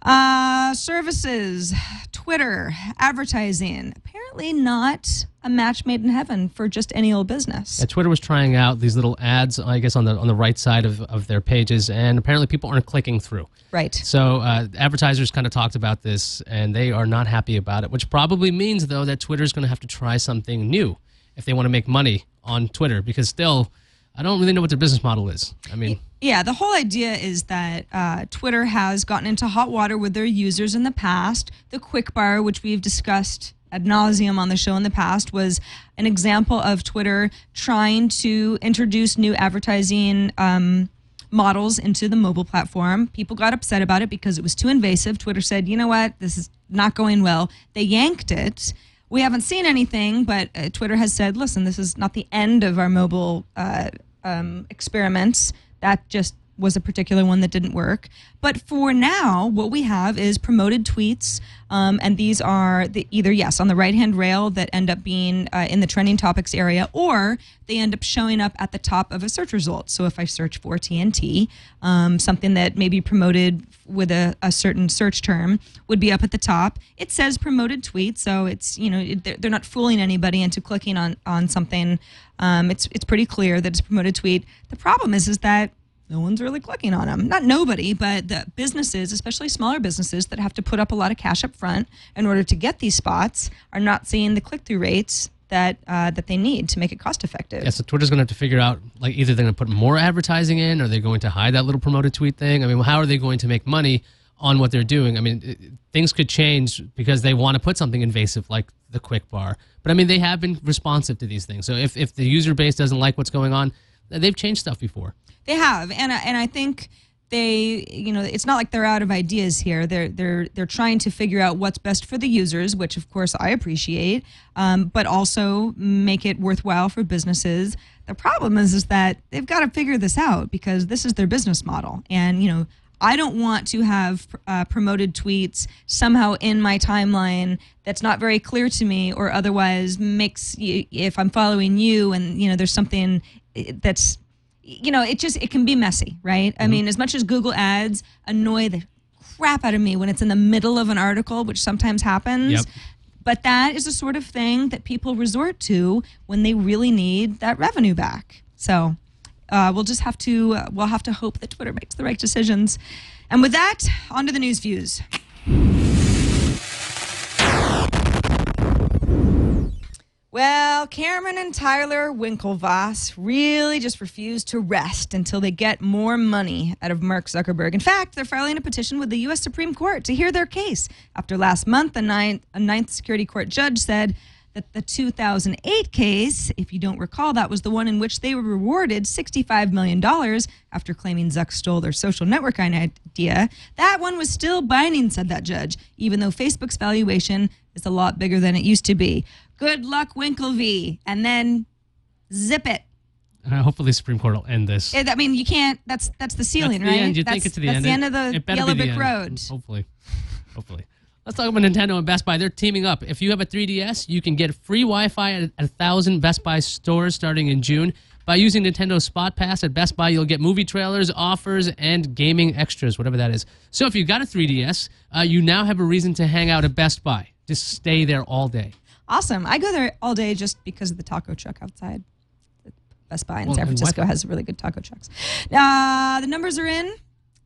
Uh, services, Twitter, advertising. Apparently, not a match made in heaven for just any old business. Yeah, Twitter was trying out these little ads, I guess, on the on the right side of, of their pages, and apparently people aren't clicking through. Right. So uh, advertisers kind of talked about this, and they are not happy about it. Which probably means, though, that Twitter is going to have to try something new if they want to make money on Twitter. Because still, I don't really know what their business model is. I mean, Yeah, the whole idea is that uh, Twitter has gotten into hot water with their users in the past. The quick bar, which we've discussed ad nauseum on the show in the past, was an example of Twitter trying to introduce new advertising um, models into the mobile platform. People got upset about it because it was too invasive. Twitter said, you know what, this is not going well. They yanked it. We haven't seen anything, but uh, Twitter has said, listen, this is not the end of our mobile uh, um, experiments. That just was a particular one that didn't work. But for now, what we have is promoted tweets, um, and these are the, either yes on the right hand rail that end up being uh, in the trending topics area, or they end up showing up at the top of a search result. So if I search for TNT, um, something that may be promoted with a, a certain search term would be up at the top. It says promoted tweet, so it's you know it- they're, not fooling anybody into clicking on on something. Um, it's it's pretty clear that it's promoted tweet. The problem is is that no one's really clicking on them. Not nobody, but the businesses, especially smaller businesses that have to put up a lot of cash up front in order to get these spots, are not seeing the click through rates that uh, that they need to make it cost effective. yeah, so Twitter's going to have to figure out like either they're going to put more advertising in, or they're going to hide that little promoted tweet thing. I mean, how are they going to make money on what they're doing? I mean, it, things could change because they want to put something invasive like the quick bar. But I mean, they have been responsive to these things. So if if the user base doesn't like what's going on, they've changed stuff before. They have, and I- and I think they, you know, it's not like they're out of ideas here. They're they're they're trying to figure out what's best for the users, which of course I appreciate, um, but also make it worthwhile for businesses. The problem is is that they've got to figure this out because this is their business model, and you know. I don't want to have uh, promoted tweets somehow in my timeline that's not very clear to me, or otherwise makes if I'm following you and you know there's something that's you know, it just it can be messy, right? I mean, as much as Google Ads annoy the crap out of me when it's in the middle of an article, which sometimes happens. Yep. But that is the sort of thing that people resort to when they really need that revenue back. So uh, we'll just have to uh, we'll have to hope that Twitter makes the right decisions. And with that, on to the news views. Well, Cameron and Tyler Winklevoss really just refuse to rest until they get more money out of Mark Zuckerberg. In fact, they're filing a petition with the U.S. Supreme Court to hear their case after last month a ninth, a ninth Circuit Court judge said that the 2008 case, if you don't recall, that was the one in which they were rewarded $65 million after claiming Zuck stole their social network idea. That one was still binding, said that judge, even though Facebook's valuation is a lot bigger than it used to be. Good luck, Winklevee. And then zip it. Uh, hopefully, the Supreme Court will end this. It- I mean, you can't. That's that's the ceiling, That's the right? end. You that's think it's the that's end. the end of the it yellow brick road. Hopefully, hopefully. Let's talk about Nintendo and Best Buy. They're teaming up. If you have a 3DS, you can get free Wi-Fi at a thousand Best Buy stores starting in June. By using Nintendo Spot Pass at Best Buy, you'll get movie trailers, offers, and gaming extras, whatever that is. So if you've got a 3DS, uh, you now have a reason to hang out at Best Buy. Just stay there all day. Awesome. I go there all day just because of the taco truck outside. Best Buy in Well, San Francisco has really good taco trucks. Uh, the numbers are in.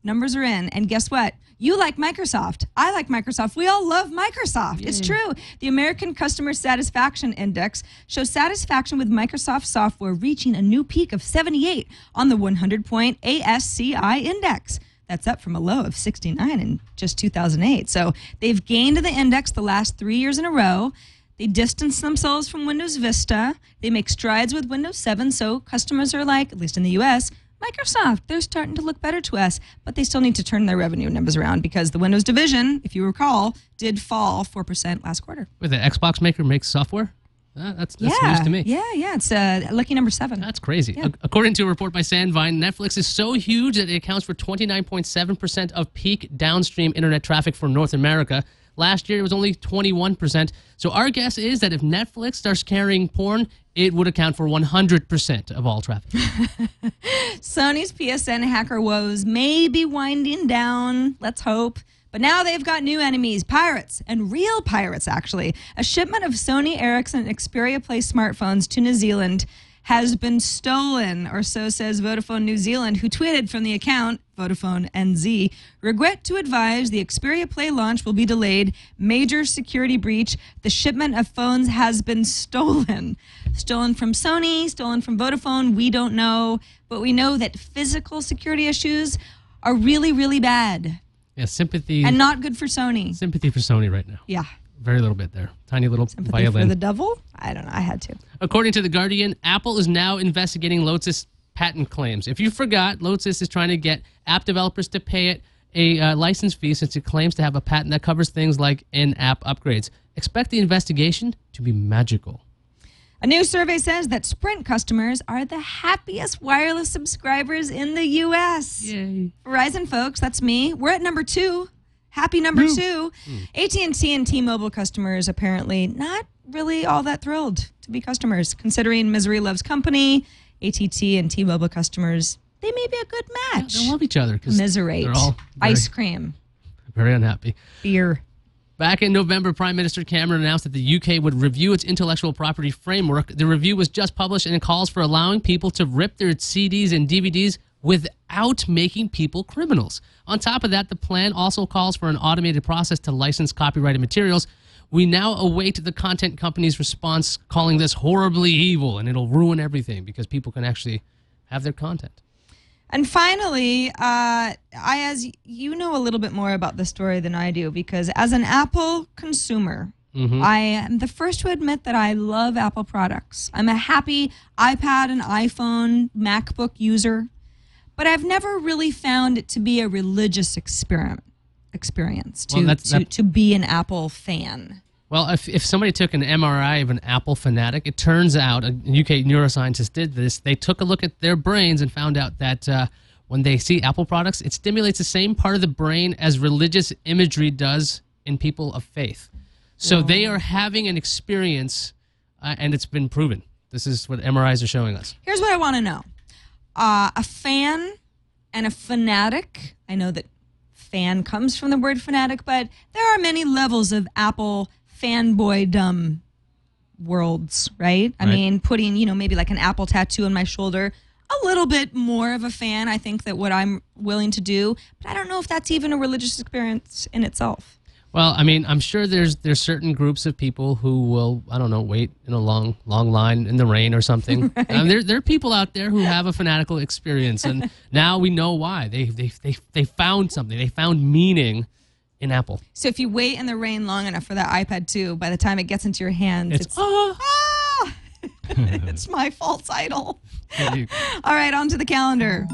Numbers are in. And guess what? You like Microsoft. I like Microsoft. We all love Microsoft. It's true. The American Customer Satisfaction Index shows satisfaction with Microsoft software reaching a new peak of 78 on the 100 point ACSI index. That's up from a low of 69 in just 2008. So they've gained the index the last three years in a row. They distance themselves from Windows Vista. They make strides with Windows 7. So customers are like, at least in the US, Microsoft, they're starting to look better to us, but they still need to turn their revenue numbers around because the Windows division, if you recall, did fall 4% last quarter. Wait, the Xbox maker makes software? Uh, that's that's yeah. news to me. Yeah, yeah. It's uh, lucky number seven. That's crazy. Ac- According to a report by Sandvine, Netflix is so huge that it accounts for 29.7% of peak downstream internet traffic for North America. Last year, it was only 21%. So, our guess is that if Netflix starts carrying porn, it would account for 100% of all traffic. Sony's PSN hacker woes may be winding down. Let's hope. But now they've got new enemies, pirates, and real pirates, actually. A shipment of Sony Ericsson Xperia Play smartphones to New Zealand has been stolen, or so says Vodafone New Zealand, who tweeted from the account, Vodafone NZ, regret to advise the Xperia Play launch will be delayed. Major security breach. The shipment of phones has been stolen. Stolen from Sony, stolen from Vodafone, we don't know. But we know that physical security issues are really, really bad Yeah, sympathy. and not good for Sony. sympathy for Sony right now. Yeah. Very little bit there. Tiny little Sympathy violin. for the devil? I don't know. I had to. According to The Guardian, Apple is now investigating Lotus patent claims. If you forgot, Lotus is trying to get app developers to pay it a uh, license fee since it claims to have a patent that covers things like in app upgrades. Expect the investigation to be magical. A new survey says that Sprint customers are the happiest wireless subscribers in the U.S. Yay. Verizon folks, that's me. We're at number two. Happy number two. AT&T and T-Mobile customers apparently not really all that thrilled to be customers, considering misery loves company. AT&T and T-Mobile customers, they may be a good match. They love each other because Miserate. they're all very, Ice cream. very unhappy. Beer. Back in November, Prime Minister Cameron announced that the UK would review its intellectual property framework. The review was just published and it calls for allowing people to rip their CDs and DVDs without making people criminals. On top of that, the plan also calls for an automated process to license copyrighted materials. We now await the content company's response, calling this horribly evil and it'll ruin everything because people can actually have their content. And finally, uh, I, as you know a little bit more about the story than I do, because as an Apple consumer, I am the first to admit that I love Apple products. I'm a happy iPad and iPhone, MacBook user, but I've never really found it to be a religious experiment experience to Well, that's- to, that- to be an Apple fan. Well, if, if somebody took an MRI of an Apple fanatic, it turns out a UK neuroscientist did this. They took a look at their brains and found out that uh, when they see Apple products, it stimulates the same part of the brain as religious imagery does in people of faith. So they are having an experience, uh, and it's been proven. This is what MRIs are showing us. Here's what I want to know: uh, a fan and a fanatic. I know that fan comes from the word fanatic, but there are many levels of Apple fanboydom worlds, right? I Right. mean, putting you know maybe like an Apple tattoo on my shoulder. A little bit more of a fan, I think, that what I'm willing to do, but I don't know if that's even a religious experience in itself. Well, I mean, I'm sure there's there's certain groups of people who will I don't know wait in a long long line in the rain or something. um, there there are people out there who have a fanatical experience, and now we know why. They they they they found something. They found meaning in Apple. So if you wait in the rain long enough for that iPad 2, by the time it gets into your hands, It's, it's, ah! it's my false idol. All right, on to the calendar.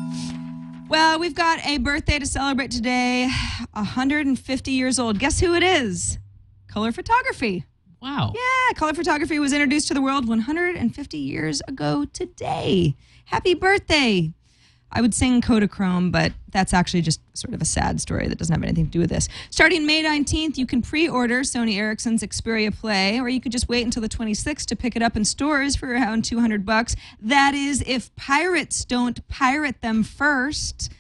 Well, we've got a birthday to celebrate today. 150 years old. Guess who it is? Color photography. wow. Yeah, color photography was introduced to the world 150 years ago today. Happy birthday. I would sing Kodachrome, but that's actually just sort of a sad story that doesn't have anything to do with this. Starting May 19th, you can pre order Sony Ericsson's Xperia Play, or you could just wait until the 26th to pick it up in stores for around 200 bucks. That is, if pirates don't pirate them first.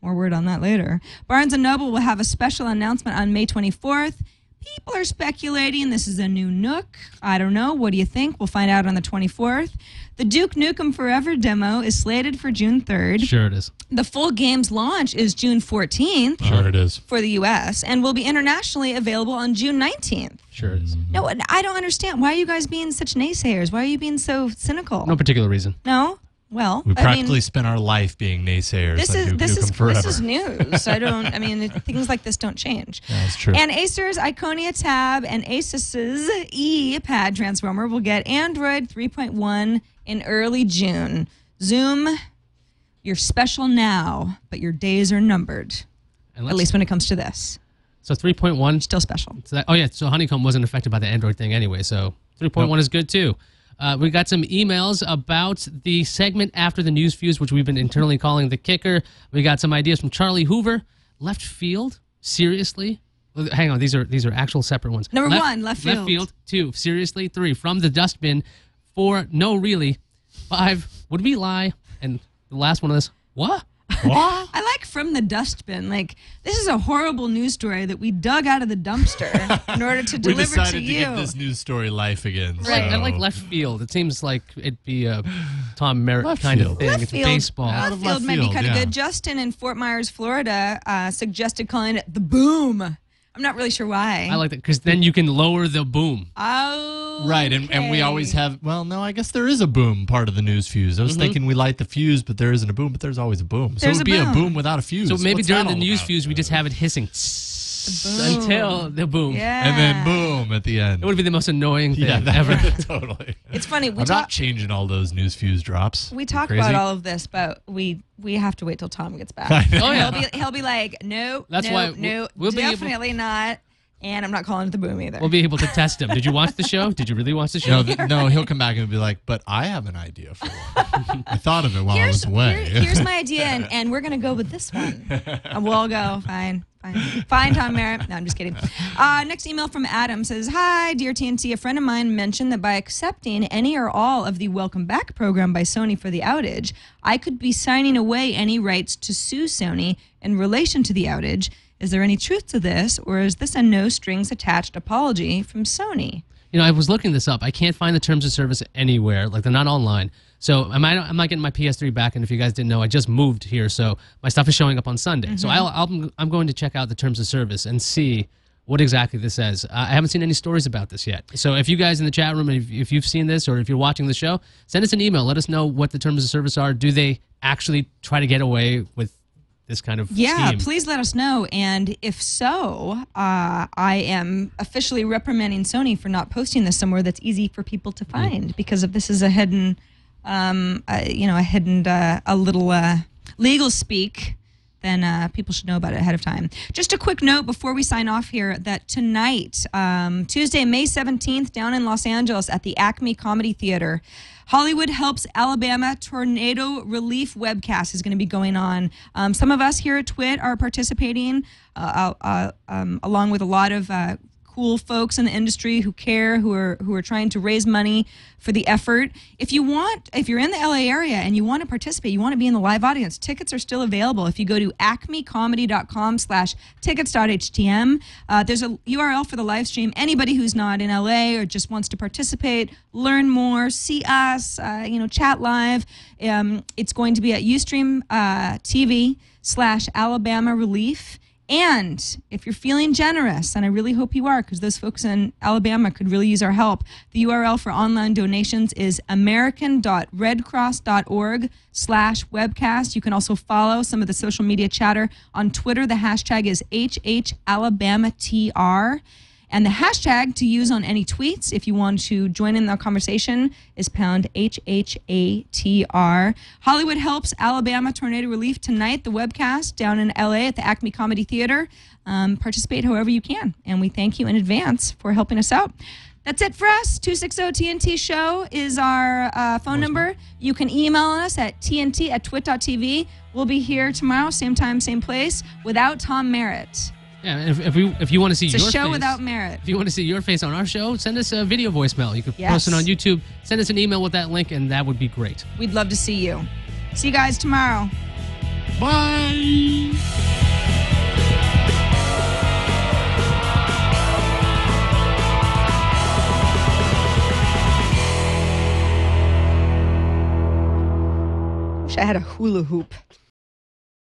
More word on that later. Barnes & Noble will have a special announcement on May 24th. People are speculating this is a new Nook. I don't know. What do you think? We'll find out on the 24th. The Duke Nukem Forever demo is slated for June 3rd. Sure, it is. The full game's launch is June 14th Sure, it is. for the US and will be internationally available on June 19th. Sure, it is. Mm-hmm. No, I don't understand. Why are you guys being such naysayers? Why are you being so cynical? No particular reason. No? Well, We I practically mean, spent our life being naysayers. this on is Duke this Nukem is forever. this is news. I don't. I mean, things like this don't change. That's true. And Acer's Iconia Tab and Asus's E Pad Transformer will get Android 3.1 in early June. Xoom, you're special now, but your days are numbered. At least when it comes to this, So 3.1. still special. So that, oh yeah, so Honeycomb wasn't affected by the Android thing anyway, so 3.1 is good too. Uh, we got some emails about the segment after the news fuse, which we've been internally calling the kicker. We got some ideas from Charlie Hoover. Left field? Seriously? Hang on, these are these are actual separate ones. Number one, left field. Left field. Two, seriously. Three, from the dustbin. Four, no, really. Five, would we lie? And the last one of this, what? I like from the dustbin. Like this is a horrible news story that we dug out of the dumpster in order to we deliver decided to to, you. give this news story life again. Right, I so- like left field. It seems like it'd be a Tom Merritt Left kind field. of thing. Left it's field, baseball. Out Left field might be field, kind of yeah. good. Justin in Fort Myers, Florida, uh, suggested calling it the boom. I'm not really sure why. I like that because then you can lower the boom. Oh, Right, and, and we always have. Well, no, I guess there is a boom part of the news fuse. I was mm-hmm. thinking we light the fuse, but there isn't a boom. But there's always a boom. So There's it a would be boom. a boom without a fuse. So maybe What's during that the all news about? fuse, we just have it hissing boom. until the boom. Yeah. and then boom at the end. It would be the most annoying thing yeah, that, ever. totally. It's funny. We I'm talk. not changing all those news fuse drops. We talk about all of this, but we we have to wait till Tom gets back. Oh, yeah. He'll be he'll be like, no, That's no, why no, we'll be able- definitely not. And I'm not calling it the boom either. We'll be able to test him. Did you watch the show? Did you really watch the show? No, th- no, he'll come back and be like, "But I have an idea for one. I thought of it while here's, I was away." here- here's my idea, and, and we're gonna go with this one. And we'll all go. Fine, fine, fine. Tom Merritt. No, I'm just kidding. Uh, next email from Adam says, "Hi, dear TNT. A friend of mine mentioned that by accepting any or all of the Welcome Back program by Sony for the outage, I could be signing away any rights to sue Sony in relation to the outage." Is there any truth to this, or is this a no strings attached apology from Sony? You know, I was looking this up. I can't find the terms of service anywhere. Like they're not online. So I'm not, I'm not getting my PS3 back. And if you guys didn't know, I just moved here, so my stuff is showing up on Sunday. So I'll, I'll, I'm going to check out the terms of service and see what exactly this says. Uh, I haven't seen any stories about this yet. So if you guys in the chat room, if, if you've seen this or if you're watching the show, send us an email. Let us know what the terms of service are. Do they actually try to get away with this kind of Yeah, scheme? please let us know. And if so, uh, I am officially reprimanding Sony for not posting this somewhere that's easy for people to find because if this is a hidden, um, uh, you know, a hidden, uh, a little uh, legal speak, then uh, people should know about it ahead of time. Just a quick note before we sign off here that tonight, um, Tuesday, May 17th, down in Los Angeles at the Acme Comedy Theater, Hollywood Helps Alabama Tornado Relief webcast is going to be going on. Um, some of us here at TWIT are participating, uh, uh, um, along with a lot of uh, cool folks in the industry who care, who are who are trying to raise money for the effort. If you want, if you're in the LA area and you want to participate, you want to be in the live audience, tickets are still available. If you go to acmecomedy.com slash tickets.htm, uh, there's a URL for the live stream. Anybody who's not in LA or just wants to participate, learn more, see us, uh, you know, chat live. Um, it's going to be at Ustream uh, TV slash Alabama Relief. And if you're feeling generous, and I really hope you are, because those folks in Alabama could really use our help, the URL for online donations is american.redcross.org slash webcast. You can also follow some of the social media chatter on Twitter. The hashtag is HHAlabamaTR. And the hashtag to use on any tweets, if you want to join in the conversation, is pound HHATR. Hollywood Helps Alabama Tornado Relief tonight, the webcast down in LA at the Acme Comedy Theater. Um, participate however you can. And we thank you in advance for helping us out. That's it for us. 260 TNT Show is our uh, phone number. You can email us at TNT at twit.tv. We'll be here tomorrow, same time, same place, without Tom Merritt. Yeah, if, if, we if you want to see it's your a show face, without merit. If you want to see your face on our show, send us a video voicemail. You can yes. post it on YouTube. Send us an email with that link, and that would be great. We'd love to see you. See you guys tomorrow. Bye. Wish I had a hula hoop.